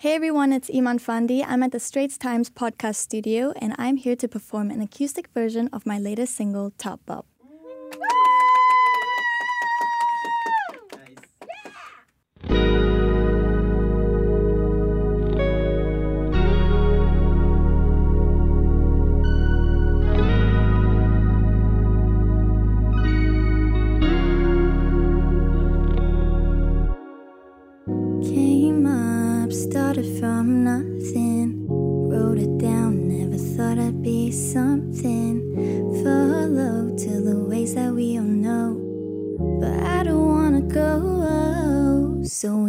Hey everyone, it's Iman Fandi. I'm at the Straits Times podcast studio and I'm here to perform an acoustic version of my latest single, Top Bop. Started from nothing. Wrote it down, never thought I'd be something. Follow to the ways that we all know. But I don't wanna go. Oh, so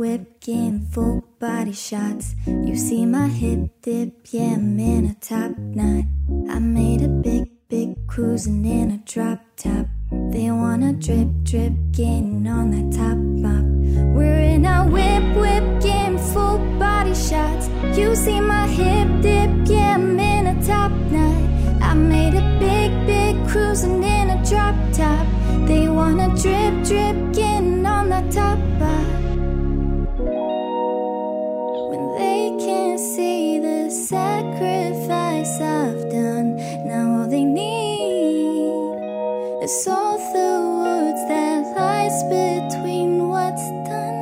our whip, whip, getting full body shots. You see my hip dip, yeah, I'm in a top knot. I made a big, big cruising in a drop top. They wanna drip, drip, getting on that top up. We're in a whip, whip, getting full body shots. You see my hip dip, yeah, I'm in a top knot. I made a big, big cruising in a drop top. They wanna drip, drip, see the sacrifice I've done, now all they need is all the words that lies between what's done.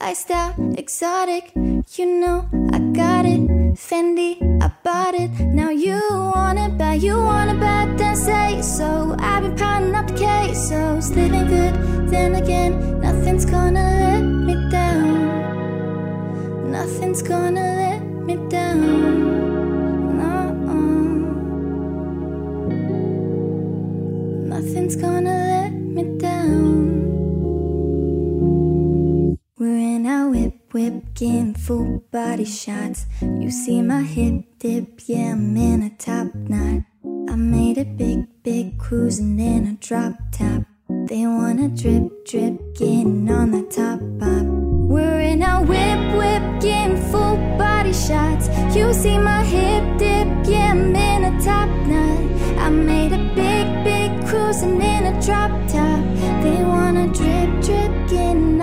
I out, exotic, you know I got it. Fendi, I bought it. Now you want it bad, you want it bad, then say so. I've been piling up the quesos, living good. Then again, nothing's gonna let. Nothing's gonna let me down. No, nothing's gonna let me down. We're in our whip, whip, getting full body shots. You see my hip dip, yeah, I'm in a top knot. I made it big, big, cruising in a drop top. They wanna drip, drip, getting on the top You see my hip dip, yeah, I'm in a top knot. I made a big, big, cruising in a drop top. They wanna drip, drip, getting